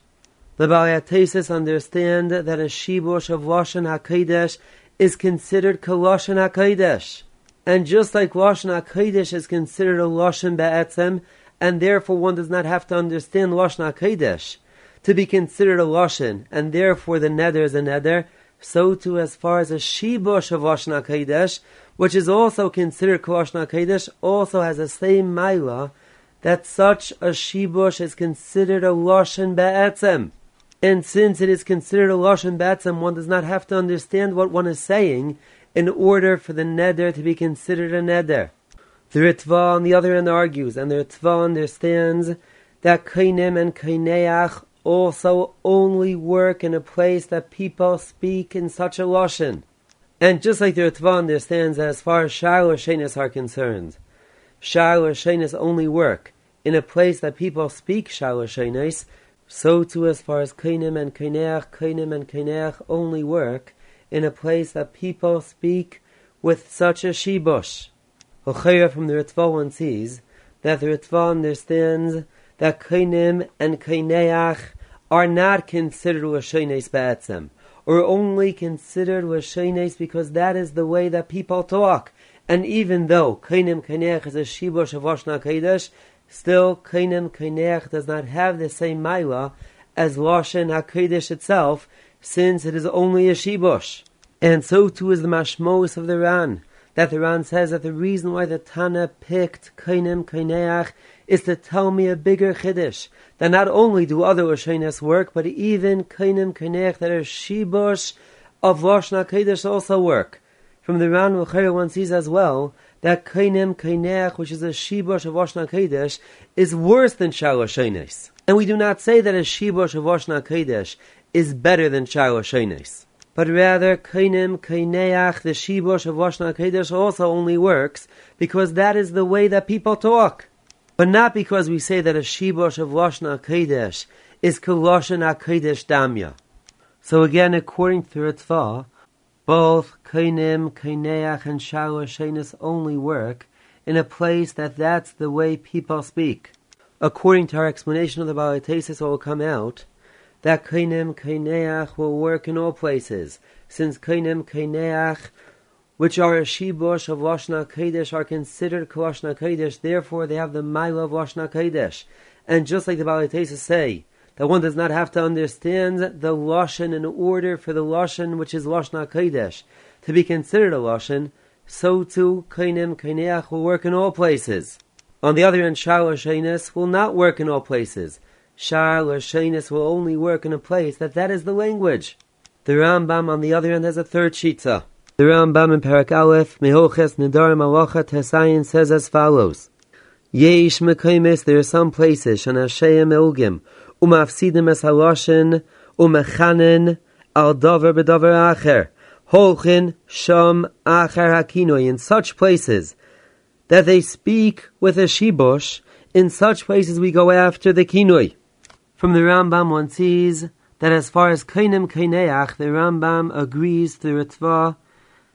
the Balei understand that a shibush of Lashon HaKodesh is considered Kalashon HaKodesh. And just like Lashon HaKodesh is considered a Lashon Be'etzem, and therefore one does not have to understand Lashon HaKodesh to be considered a Lashon, and therefore the Neder is a Neder, so too as far as a Shibosh of Lashon HaKodesh, which is also considered Lashon HaKodesh, also has the same Maila, that such a Shibush is considered a Lashon Be'etzem. And since it is considered a Lashon Be'etzem, one does not have to understand what one is saying, in order for the neder to be considered a neder. The Ritva, on the other hand, argues, and the Ritva understands that kainim and kaineach also only work in a place that people speak in such a lashon. And just like the Ritva understands that as far as Shar Shenis are concerned, Shar Shenis only work in a place that people speak Shar Shenis, so too as far as Kainim and Kaineach, Kainim and Kaineach only work in a place that people speak with such a shibush. Ochaya from the Ritva one sees that the Ritva understands that Kainim and Kaineach are not considered Lashones Ba'atzem, or only considered Lashones because that is the way that people talk. And even though Kainim Kaineach is a shibush of Oshna Kodesh, still Kainim Kaineach does not have the same Maila as Lashon HaKodesh itself, since it is only a shibush. And so too is the mashmos of the Ran, that the Ran says that the reason why the Tana picked Kainim Kaineach is to tell me a bigger chiddush that not only do other Lashonis work, but even Kainim Kaineach that are shibush of Lashna Kodesh also work. From the Ran Mukhara one sees as well that Kainim Kaineach, which is a shibush of Lashna Kodesh, is worse than Shar Lashonis. And we do not say that a shibush of Lashna Kodesh is better than Shar Lashonis but rather kainim kaineach, the shibush of Lashon HaKodesh also only works because that is the way that people talk. But not because we say that a shibush of Lashon HaKodesh is Koloshan HaKodesh Damya. So again, according to Ritva, both kainim, kaineach, and shalashenis only work in a place that that's the way people speak. According to our explanation of the Balitesis, what will come out that Kainim Kaineach will work in all places, since Kainim Kaineach, which are a of Lashna Kodesh, are considered Kalashna Kodesh, therefore they have the Maila of Lashna Kodesh. And just like the Balitesa say, that one does not have to understand the Lashon in order for the Lashon which is Lashna Kodesh to be considered a Lashon, so too Kainim Kaineach will work in all places. On the other hand, Shalosh will not work in all places. Shar will only work in a place that that is the language. The Rambam, on the other hand, has a third shita. The Rambam in Parak Aleph, Mehoches Nedarim Alacha Tesayin says as follows. Yesh Mekaimis, there are some places, Shanashayim Eugim, Umafsidim Es Haloshin, Umechanin, Al Dover Bedover Acher, Holchin, Sham, Acher Hakinoi, in such places, that they speak with a shibosh, in such places we go after the kinoi. From the Rambam, one sees that as far as Kainim Kaineach, the Rambam agrees to Ritva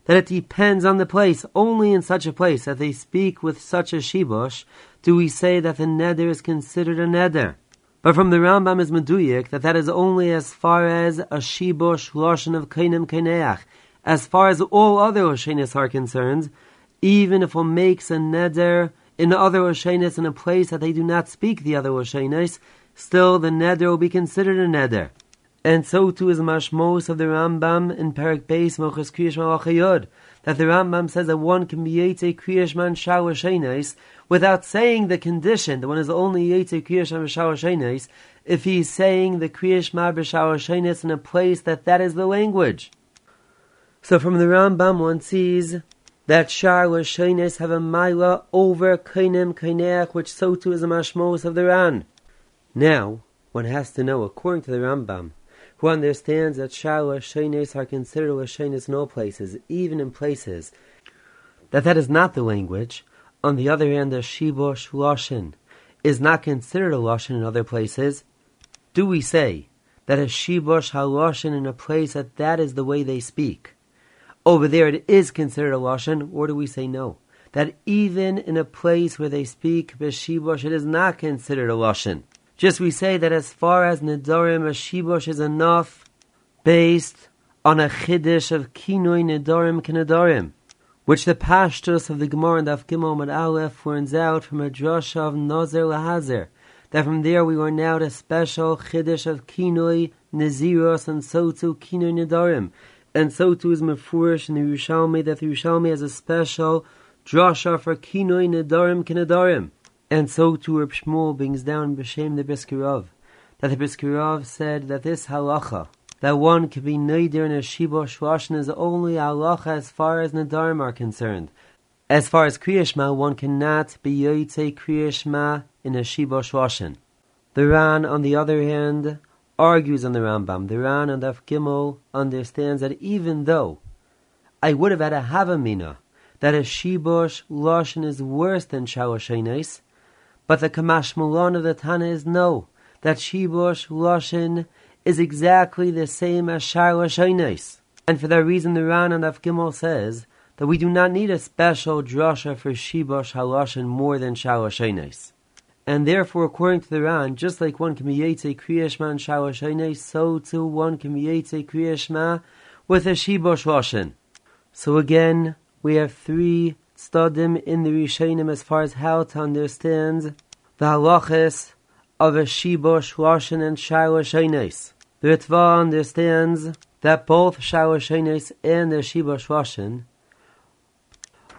that it depends on the place. Only in such a place that they speak with such a shibush do we say that the neder is considered a neder. But from the Rambam is meduyik that that is only as far as a shibush lashon of Kainim Kaineach. As far as all other Oshenis are concerned, even if one makes a neder in other Oshenis in a place that they do not speak the other Oshenis, still the neder will be considered a neder. And so too is mashmos of the Rambam in Perak Beis Mochas Kriyash Malachayod, that the Rambam says that one can be Yetze Kriyash Man Shower Shainis without saying the condition that one is only Yetze Kriyash Man Shower Shainis if he's saying the Kriyash Man B'Shower Shainis in a place that that is the language. So from the Rambam one sees that Shar Lashonis have a Maila over Kainim Kaineach, which so too is a mashmos of the Ran. Now, one has to know, according to the Rambam, who understands that Shar Lashonis are considered Lashonis in all places, even in places, that that is not the language. On the other hand, the Shibosh Lashon is not considered a Lashon in other places. Do we say that a Shibosh HaLashon in a place that that is the way they speak? Over there it is considered a Lashon, or do we say no? That even in a place where they speak Beshibosh, it is not considered a Lashon. Just we say that as far as Nidorim, a Shibosh is enough based on a Chiddush of Kinoi Nidorim Kenidorim, which the Pashtus of the Gemara and Daf Gimel Mad Aleph learns out from a drush of Nozer Lahazer, that from there we were now a special Chiddush of Kinoi Niziros and so too Kinoi Nidorim, and so too is Mefurish in the Yerushalmi that the Yerushalmi has a special drasha for Kinoi Nidorim Kenidorim. And so too Reb Shmuel brings down B'Shem the Briskirov, that the Briskirov said that this halacha, that one can be neider in a shibosh lashon is only halacha as far as nadarim are concerned. As far as kriyashma, one cannot be yoytze kriyashma in a shibosh lashon. The Ran, on the other hand, argues on the Rambam. The Ran and Daf Gimel understands that even though I would have had a havamina that a shibush lashon is worse than shalosh but the kamash malon of the Tana is no, that shibush lashon is exactly the same as shalosh And for that reason, the Ran and Gimel says that we do not need a special drasha for shibush halashon more than shalosh and therefore, according to the Ran, just like one can be Yetze Kriyashma and Shalosh so too one can be Yetze Kriyashma with a Shibosh Lashon. So again, we have three stadim in the Rishonim as far as how to understand the halachas of a Shibosh Lashon and Shalosh The Ritva understands that both Shalosh and the Shibosh Lashon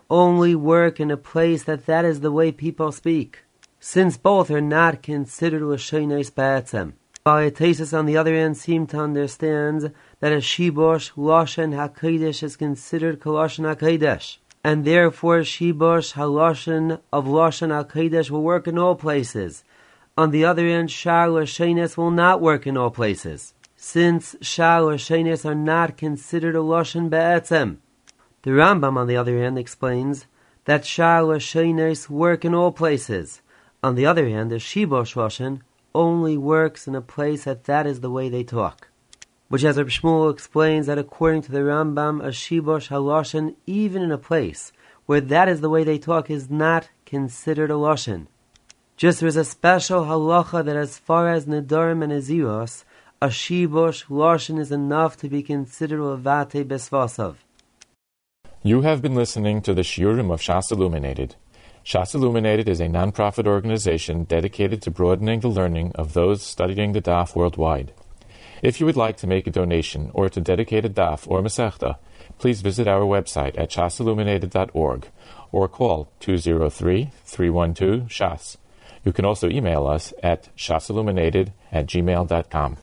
only work in a place that that is the way people speak since both are not considered Lashonis Ba'atzem. Ba'atesis, on the other hand, seem to understand that a Shibosh Lashon HaKadosh is considered Kalashon HaKadosh, and therefore Shibosh Halashon of Lashon HaKadosh will work in all places. On the other hand, Shar Lashonis will not work in all places, since Lashonis are not considered a Lashon Ba'atzem. The Rambam, on the other hand, explains that Shar Lashonis work in all places, on the other hand, the Shibosh Lashon only works in a place that that is the way they talk. Which, as Reb Shmuel explains, that according to the Rambam, a Shibosh Haloshin, even in a place where that is the way they talk, is not considered a Lashon. Just there is a special halacha that as far as Nedarim and Aziros, a Shibosh Lashon is enough to be considered a Levate Besvasav. You have been listening to the Shiurim of Shas Illuminated. Shas Illuminated is a non-profit organization dedicated to broadening the learning of those studying the Daf worldwide. If you would like to make a donation or to dedicate a Daf or Masechta, please visit our website at shasilluminated.org or call 203-312-SHAS. You can also email us at shasilluminated at gmail.com.